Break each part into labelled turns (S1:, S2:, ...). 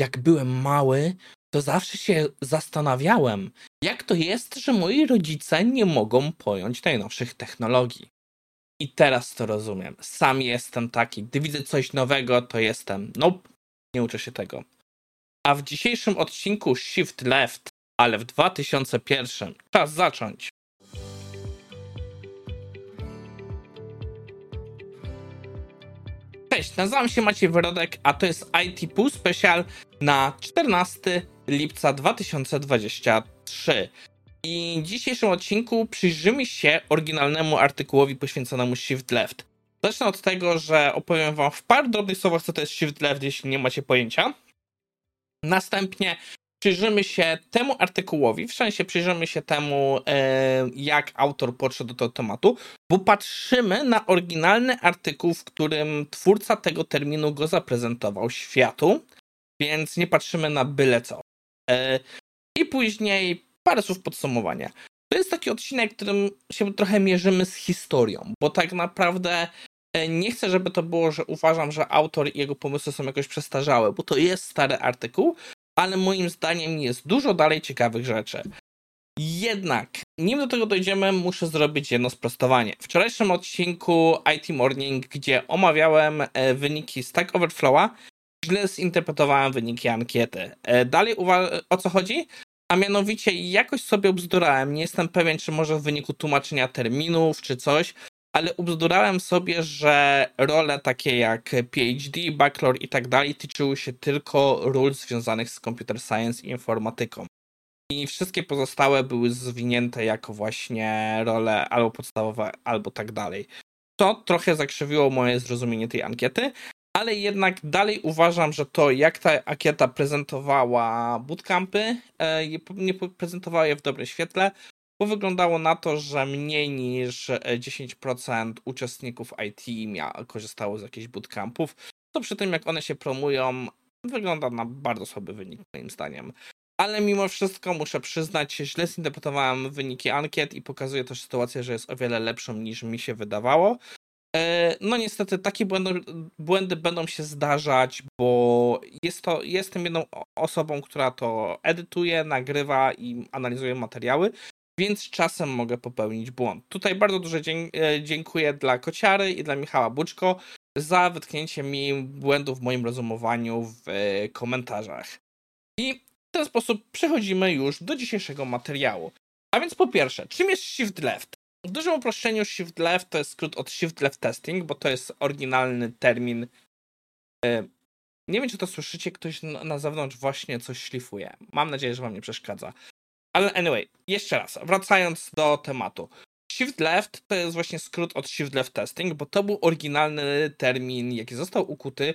S1: jak byłem mały, to zawsze się zastanawiałem, jak to jest, że moi rodzice nie mogą pojąć najnowszych technologii. I teraz to rozumiem. Sam jestem taki. Gdy widzę coś nowego, to jestem. Nope, nie uczę się tego. A w dzisiejszym odcinku Shift Left, ale w 2001, czas zacząć. Cześć, nazywam się Maciej Wyrodek, a to jest IT Pool Special na 14 lipca 2023. I w dzisiejszym odcinku przyjrzymy się oryginalnemu artykułowi poświęconemu Shift Left. Zacznę od tego, że opowiem wam w paru drobnych słowach, co to jest Shift Left, jeśli nie macie pojęcia. Następnie przyjrzymy się temu artykułowi, w sensie przyjrzymy się temu, e, jak autor podszedł do tego tematu, bo patrzymy na oryginalny artykuł, w którym twórca tego terminu go zaprezentował światu, więc nie patrzymy na byle co. E, I później parę słów podsumowania. To jest taki odcinek, w którym się trochę mierzymy z historią, bo tak naprawdę e, nie chcę, żeby to było, że uważam, że autor i jego pomysły są jakoś przestarzałe, bo to jest stary artykuł, ale moim zdaniem jest dużo dalej ciekawych rzeczy. Jednak, nim do tego dojdziemy, muszę zrobić jedno sprostowanie. W wczorajszym odcinku IT Morning, gdzie omawiałem e, wyniki Stack Overflowa, źle zinterpretowałem wyniki ankiety. E, dalej o co chodzi? A mianowicie jakoś sobie ubzdurałem, nie jestem pewien, czy może w wyniku tłumaczenia terminów, czy coś, ale ubzdurałem sobie, że role takie jak PhD, bachelor i tak dalej tyczyły się tylko ról związanych z computer science i informatyką. I wszystkie pozostałe były zwinięte jako właśnie role albo podstawowe, albo tak dalej. To trochę zakrzywiło moje zrozumienie tej ankiety, ale jednak dalej uważam, że to jak ta ankieta prezentowała bootcampy, e, nie prezentowała je w dobrym świetle, bo wyglądało na to, że mniej niż 10% e, uczestników IT korzystało z jakichś bootcampów. To przy tym, jak one się promują, wygląda na bardzo słaby wynik, moim zdaniem. Ale mimo wszystko muszę przyznać, źle zinterpretowałem wyniki ankiet i pokazuje też sytuację, że jest o wiele lepszą niż mi się wydawało. E, no niestety takie błędy, błędy będą się zdarzać, bo jest to, jestem jedną osobą, która to edytuje, nagrywa i analizuje materiały, więc czasem mogę popełnić błąd. Tutaj bardzo duże e, dziękuję dla Kociary i dla Michała Buczko za wytknięcie mi błędów w moim rozumowaniu w e, komentarzach. I w ten sposób przechodzimy już do dzisiejszego materiału. A więc po pierwsze, czym jest Shift Left? W dużym uproszczeniu Shift Left to jest skrót od Shift Left Testing, bo to jest oryginalny termin. E, nie wiem, czy to słyszycie, ktoś na zewnątrz właśnie coś szlifuje. Mam nadzieję, że wam nie przeszkadza. Ale anyway, jeszcze raz, wracając do tematu. Shift Left to jest właśnie skrót od Shift Left Testing, bo to był oryginalny termin, jaki został ukuty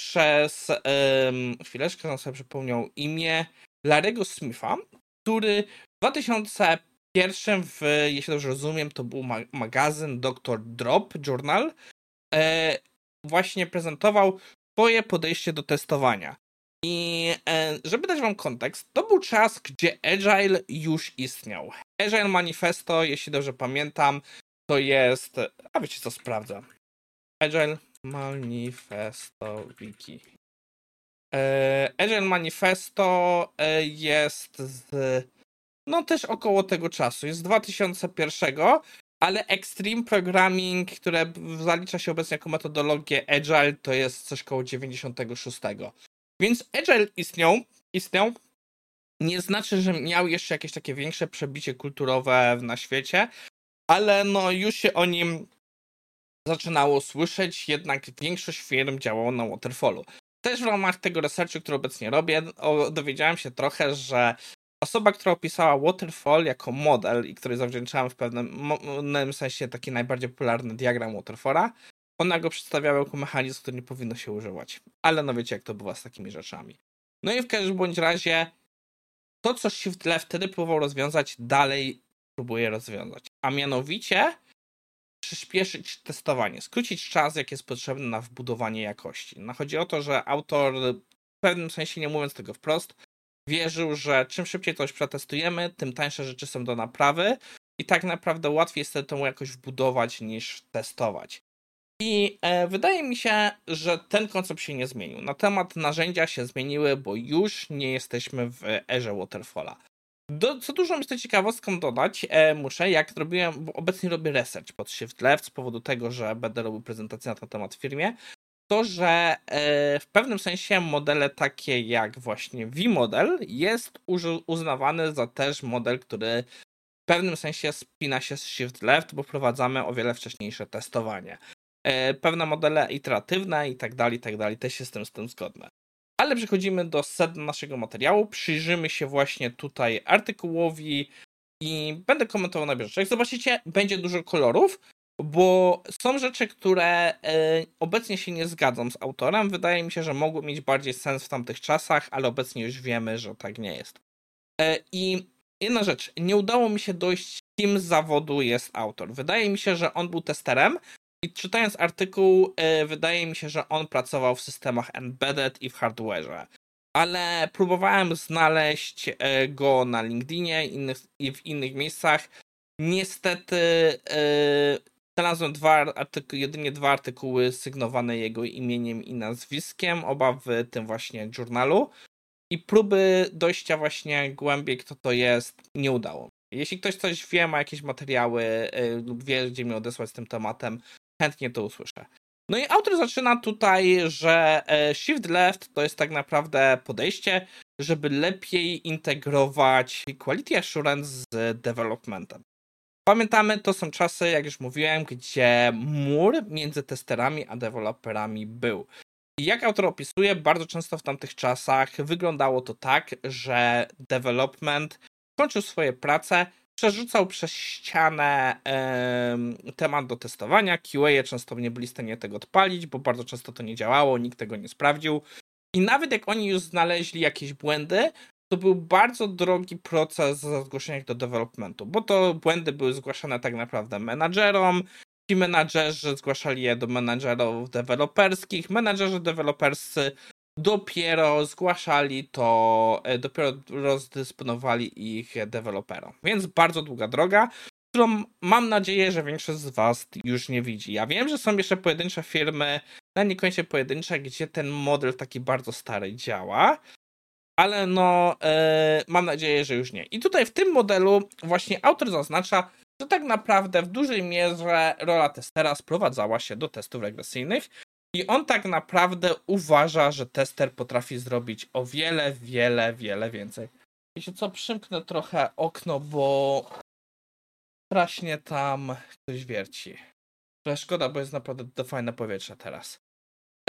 S1: przez, um, chwileczkę, nam sobie przypomniał imię, Larego Smitha, który w 2001, w, jeśli dobrze rozumiem, to był ma magazyn Dr. Drop Journal, e, właśnie prezentował swoje podejście do testowania. I e, żeby dać wam kontekst, to był czas, gdzie Agile już istniał. Agile Manifesto, jeśli dobrze pamiętam, to jest. A wiecie co sprawdzę? Agile Manifesto Wiki. E, Agile Manifesto e, jest z. No też około tego czasu. Jest z 2001, ale Extreme Programming, które zalicza się obecnie jako metodologię Agile, to jest coś koło 96. Więc Agile istniał, istniał. Nie znaczy, że miał jeszcze jakieś takie większe przebicie kulturowe na świecie, ale no już się o nim zaczynało słyszeć, jednak większość firm działało na Waterfallu. Też w ramach tego researchu, który obecnie robię, dowiedziałem się trochę, że osoba, która opisała Waterfall jako model i której zawdzięczałem w pewnym sensie taki najbardziej popularny diagram Waterfalla, ona go przedstawiała jako mechanizm, który nie powinno się używać. Ale no wiecie, jak to bywa z takimi rzeczami. No i w każdym bądź razie to, co Shift Left wtedy próbował rozwiązać, dalej próbuje rozwiązać. A mianowicie przyspieszyć testowanie, skrócić czas, jaki jest potrzebny na wbudowanie jakości. No chodzi o to, że autor w pewnym sensie, nie mówiąc tego wprost, wierzył, że czym szybciej coś przetestujemy, tym tańsze rzeczy są do naprawy i tak naprawdę łatwiej jest tę jakość wbudować niż testować. I e, wydaje mi się, że ten koncept się nie zmienił. Na temat narzędzia się zmieniły, bo już nie jesteśmy w erze Waterfalla. Do, co dużo myślę ciekawostką dodać, e, muszę, jak robiłem, bo obecnie robię research pod Shift Left z powodu tego, że będę robił prezentację na ten temat w firmie, to, że e, w pewnym sensie modele takie jak właśnie V-model jest uznawany za też model, który w pewnym sensie spina się z Shift Left, bo wprowadzamy o wiele wcześniejsze testowanie. E, pewne modele iteratywne i tak dalej, i tak dalej, też jestem z tym zgodny. Ale przechodzimy do sedna naszego materiału. Przyjrzymy się właśnie tutaj artykułowi i będę komentował na bieżąco. Jak zobaczycie, będzie dużo kolorów, bo są rzeczy, które e, obecnie się nie zgadzam z autorem. Wydaje mi się, że mogły mieć bardziej sens w tamtych czasach, ale obecnie już wiemy, że tak nie jest. E, I jedna rzecz, nie udało mi się dojść, kim z zawodu jest autor. Wydaje mi się, że on był testerem, i czytając artykuł, e, wydaje mi się, że on pracował w systemach embedded i w hardware'ze. Ale próbowałem znaleźć e, go na LinkedInie i w innych miejscach. Niestety e, znalazłem dwa artyku- jedynie dwa artykuły sygnowane jego imieniem i nazwiskiem, oba w tym właśnie journalu. I próby dojścia właśnie głębiej, kto to jest, nie udało. Jeśli ktoś coś wie, ma jakieś materiały lub wie, gdzie mnie odesłać z tym tematem, chętnie to usłyszę. No i autor zaczyna tutaj, że e, Shift Left to jest tak naprawdę podejście, żeby lepiej integrować quality assurance z developmentem. Pamiętamy, to są czasy, jak już mówiłem, gdzie mur między testerami a deweloperami był. I jak autor opisuje, bardzo często w tamtych czasach wyglądało to tak, że development kończył swoje prace, przerzucał przez ścianę e, temat do testowania. QA często nie byli w stanie tego odpalić, bo bardzo często to nie działało, nikt tego nie sprawdził. I nawet jak oni już znaleźli jakieś błędy, to był bardzo drogi proces zgłoszenia do developmentu, bo to błędy były zgłaszane tak naprawdę menadżerom, ci menadżerzy zgłaszali je do menadżerów deweloperskich, menadżerzy deweloperscy dopiero zgłaszali to, e, dopiero rozdysponowali ich deweloperom. Więc bardzo długa droga, którą mam nadzieję, że większość z Was już nie widzi. Ja wiem, że są jeszcze pojedyncze firmy, na niekoniecznie pojedyncze, gdzie ten model taki bardzo stary działa, ale no yy, mam nadzieję, że już nie. I tutaj w tym modelu właśnie autor zaznacza, że tak naprawdę w dużej mierze rola testera sprowadzała się do testów regresyjnych i on tak naprawdę uważa, że tester potrafi zrobić o wiele, wiele, wiele więcej. Wiecie co, przymknę trochę okno, bo strasznie tam coś wierci. Szkoda, bo jest naprawdę fajne powietrze teraz.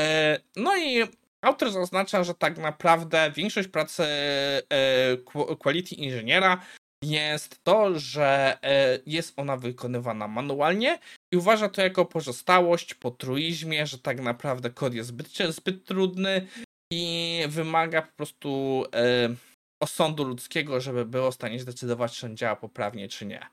S1: E, no i autor zaznacza, że tak naprawdę większość pracy e, quality inżyniera jest to, że e, jest ona wykonywana manualnie i uważa to jako pozostałość po truizmie, że tak naprawdę kod jest zbyt, zbyt trudny i wymaga po prostu e, osądu ludzkiego, żeby było w stanie zdecydować, czy on działa poprawnie, czy nie.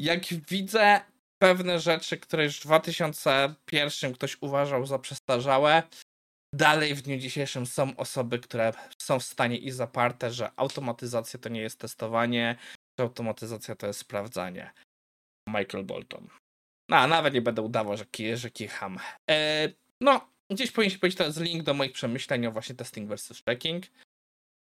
S1: Jak widzę, pewne rzeczy, które już w 2001 ktoś uważał za przestarzałe, dalej w dniu dzisiejszym są osoby, które są w stanie i zaparte, że automatyzacja to nie jest testowanie, że automatyzacja to jest sprawdzanie. Michael Bolton. No, nawet nie będę udawał, że, że kicham. E, no, gdzieś powinien się powiedzieć teraz link do moich przemyśleń o właśnie testing versus checking.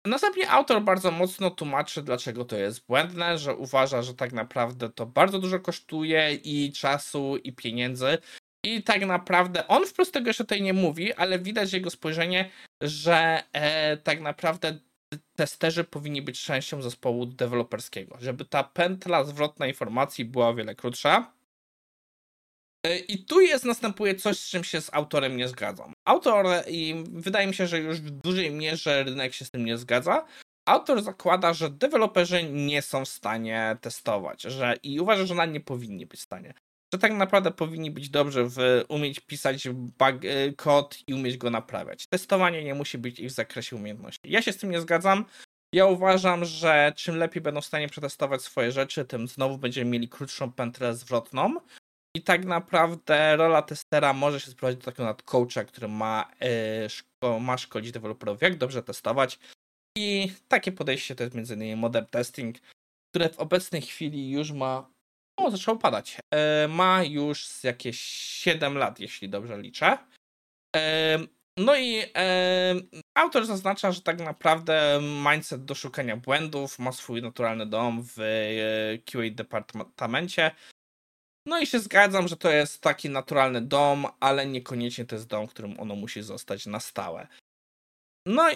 S1: Następnie autor bardzo mocno tłumaczy, dlaczego to jest błędne, że uważa, że tak naprawdę to bardzo dużo kosztuje i czasu, i pieniędzy, i tak naprawdę on wprost tego jeszcze tutaj nie mówi, ale widać jego spojrzenie, że e, tak naprawdę testerzy powinni być częścią zespołu deweloperskiego, żeby ta pętla zwrotna informacji była o wiele krótsza. E, I tu jest, następuje coś, z czym się z autorem nie zgadzam. Autor, i wydaje mi się, że już w dużej mierze rynek się z tym nie zgadza, autor zakłada, że deweloperzy nie są w stanie testować, że i uważa, że nawet nie powinni być w stanie że tak naprawdę powinni być dobrze w umieć pisać bug, y, kod i umieć go naprawiać. Testowanie nie musi być ich w zakresie umiejętności. Ja się z tym nie zgadzam. Ja uważam, że czym lepiej będą w stanie przetestować swoje rzeczy, tym znowu będziemy mieli krótszą pętlę zwrotną. I tak naprawdę rola testera może się sprowadzić do takiego nadcoacha, który ma, yy, szko ma szkolić deweloperów, jak dobrze testować. I takie podejście to jest m.in. modern testing, które w obecnej chwili już ma o, zaczęło padać. E, ma już jakieś 7 lat, jeśli dobrze liczę. E, no i autor zaznacza, że tak naprawdę mindset do szukania błędów ma swój naturalny dom w QA departamencie. No i się zgadzam, że to jest taki naturalny dom, ale niekoniecznie to jest dom, w którym ono musi zostać na stałe. No i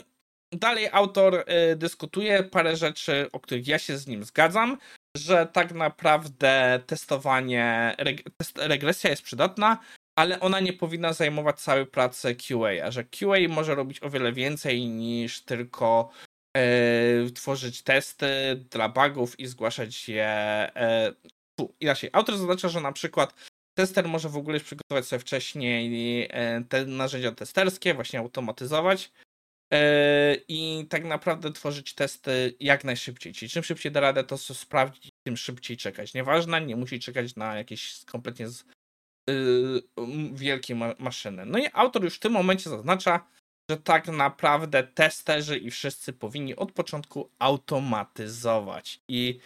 S1: dalej autor y, dyskutuje parę rzeczy, o których ja się z nim zgadzam, że tak naprawdę testowanie, reg, test, regresja jest przydatna, ale ona nie powinna zajmować całej pracy QA, że QA może robić o wiele więcej niż tylko y, tworzyć testy dla bugów i zgłaszać je. Inaczej, autor zaznacza, że na przykład tester może w ogóle przygotować sobie wcześniej te narzędzia testerskie, właśnie automatyzować E, i tak naprawdę tworzyć testy jak najszybciej. Czyli czym szybciej da radę to sprawdzić, tym szybciej czekać. Nieważne, nie musi czekać na jakieś kompletnie z, yy, wielkie ma maszyny. No i autor już w tym momencie zaznacza, że tak naprawdę testerzy i wszyscy powinni od początku automatyzować. I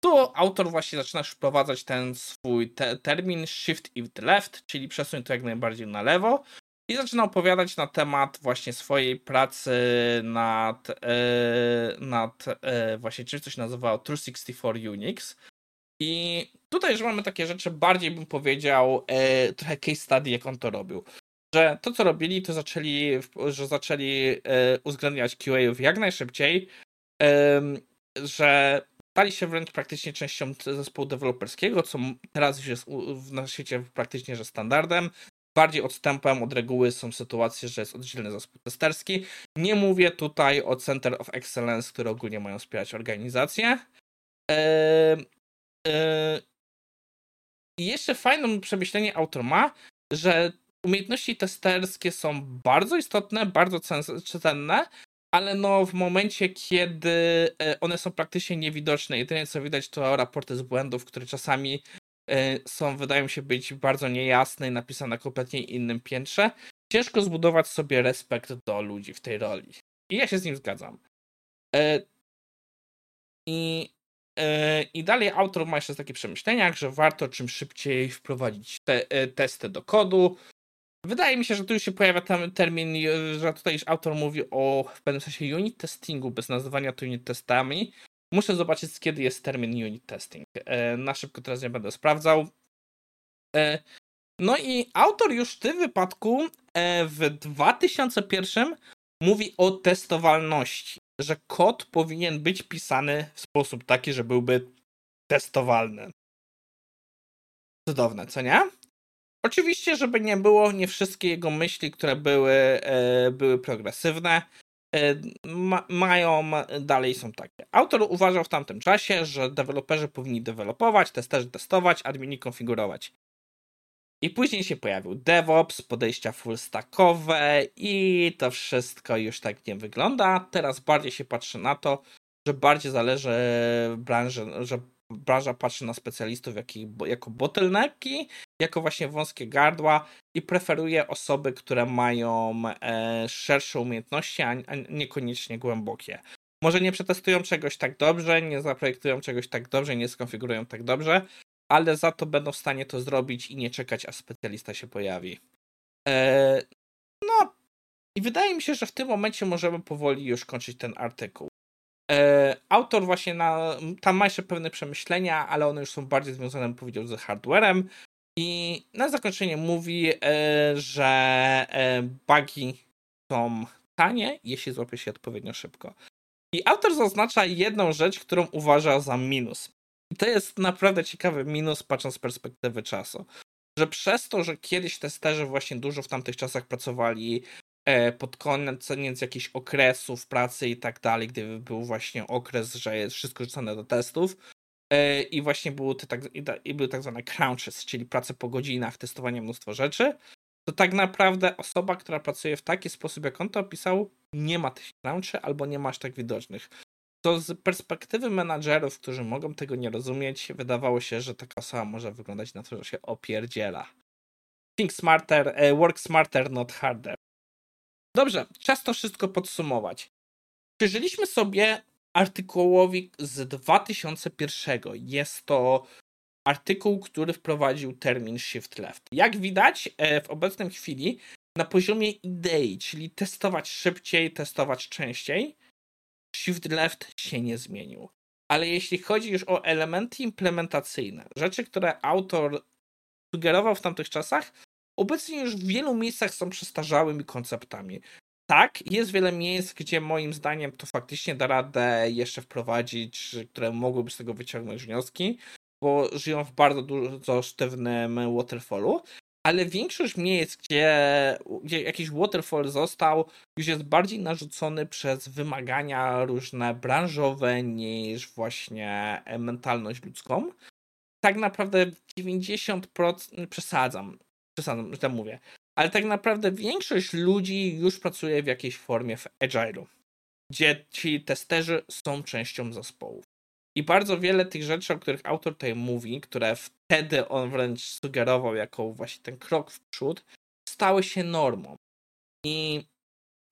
S1: tu autor właśnie zaczyna wprowadzać ten swój te termin shift i left, czyli przesuń to jak najbardziej na lewo, i zaczyna opowiadać na temat właśnie swojej pracy nad, e, nad e, właśnie czymś, co się nazywało 364 Unix. I tutaj, że mamy takie rzeczy, bardziej bym powiedział e, trochę case study, jak on to robił. Że to, co robili, to zaczęli, że zaczęli uwzględniać QA jak najszybciej, że stali się wręcz praktycznie częścią zespołu deweloperskiego, co teraz już jest na świecie praktycznie że standardem bardziej odstępem od reguły są sytuacje, że jest oddzielny zespół testerski. Nie mówię tutaj o Center of Excellence, które ogólnie mają wspierać organizację. Eee, jeszcze fajne przemyślenie autor ma, że umiejętności testerskie są bardzo istotne, bardzo cenne, ale no w momencie, kiedy e, one są praktycznie niewidoczne, jedynie co widać to raporty z błędów, które czasami E, są, wydają się być bardzo niejasne i napisane na kompletnie innym piętrze, ciężko zbudować sobie respekt do ludzi w tej roli. I ja się z nim zgadzam. E, I, i dalej autor ma jeszcze takie przemyślenia, że warto czym szybciej wprowadzić te, testy do kodu. Wydaje mi się, że tu już się pojawia ten termin, że tutaj już autor mówi o w pewnym sensie unit testingu, bez nazywania to unit testami, Muszę zobaczyć, kiedy jest termin unit testing. E, na szybko teraz nie będę sprawdzał. E, no i autor już w tym wypadku e, w 2001 mówi o testowalności, że kod powinien być pisany w sposób taki, że byłby testowalny. Cudowne, co nie? Oczywiście, żeby nie było, nie wszystkie jego myśli, które były, były progresywne. E, ma, mają, dalej są takie. Autor uważał w tamtym czasie, że deweloperzy powinni dewelopować, testerzy testować, admini konfigurować. I później się pojawił DevOps, podejścia full stackowe i to wszystko już tak nie wygląda. Teraz bardziej się patrzy na to, że bardziej zależy branży, że branża patrzy na specjalistów jako bottlenecki, jako właśnie wąskie gardła i preferuje osoby, które mają e, szersze umiejętności, a, a niekoniecznie głębokie. Może nie przetestują czegoś tak dobrze, nie zaprojektują czegoś tak dobrze, nie skonfigurują tak dobrze, ale za to będą w stanie to zrobić i nie czekać, aż specjalista się pojawi. E, no, i wydaje mi się, że w tym momencie możemy powoli już kończyć ten artykuł. E, autor właśnie na, tam ma jeszcze pewne przemyślenia, ale one już są bardziej związane, powiedział, z hardwarem. I na zakończenie mówi, e, że e, bugi są tanie, jeśli złapie się odpowiednio szybko. I autor zaznacza jedną rzecz, którą uważa za minus. I to jest naprawdę ciekawy minus, patrząc z perspektywy czasu. Że przez to, że kiedyś testerzy właśnie dużo w tamtych czasach pracowali pod koniec, jakichś okresów pracy i tak dalej, gdyby był właśnie okres, że jest wszystko rzucane do testów e, i właśnie były, te tak, i były tak zwane crunches, czyli prace po godzinach, testowanie mnóstwo rzeczy, to tak naprawdę osoba, która pracuje w taki sposób, jak on to opisał, nie ma tych crunchy albo nie ma aż tak widocznych. To z perspektywy menadżerów, którzy mogą tego nie rozumieć, wydawało się, że taka osoba może wyglądać na to, że się opierdziela. Think smarter, e, work smarter, not harder. Dobrze, czas to wszystko podsumować. Przeżyliśmy sobie artykułowi z 2001. Jest to artykuł, który wprowadził termin shift left. Jak widać, e, w obecnej chwili na poziomie idei, czyli testować szybciej, testować częściej, shift left się nie zmienił. Ale jeśli chodzi już o elementy implementacyjne, rzeczy, które autor sugerował w tamtych czasach, obecnie już w wielu miejscach są przestarzałymi konceptami. Tak, jest wiele miejsc, gdzie moim zdaniem to faktycznie da radę jeszcze wprowadzić, które mogłyby z tego wyciągnąć wnioski, bo żyją w bardzo dużo sztywnym waterfallu, ale większość miejsc, gdzie, gdzie jakiś waterfall został, już jest bardziej narzucony przez wymagania różne branżowe niż właśnie mentalność ludzką. Tak naprawdę 90% przesadzam, przesadzam, że tak mówię, ale tak naprawdę większość ludzi już pracuje w jakiejś formie w Agile'u, gdzie ci testerzy są częścią zespołów. I bardzo wiele tych rzeczy, o których autor tutaj mówi, które wtedy on wręcz sugerował jako właśnie ten krok w przód, stały się normą. I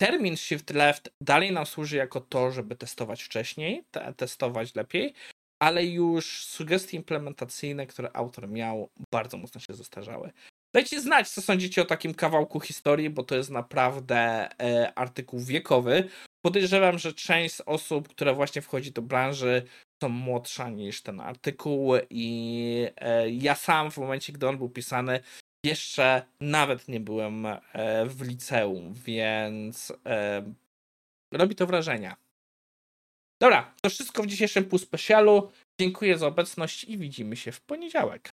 S1: termin shift left dalej nam służy jako to, żeby testować wcześniej, te testować lepiej, ale już sugestie implementacyjne, które autor miał, bardzo mocno się zestarzały. Dajcie znać, co sądzicie o takim kawałku historii, bo to jest naprawdę e, artykuł wiekowy. Podejrzewam, że część osób, która właśnie wchodzi do branży, są młodsza niż ten artykuł i e, ja sam w momencie, gdy on był pisany, jeszcze nawet nie byłem e, w liceum, więc robi to wrażenie. Dobra, to wszystko w dzisiejszym pół specialu. Dziękuję za obecność i widzimy się w poniedziałek.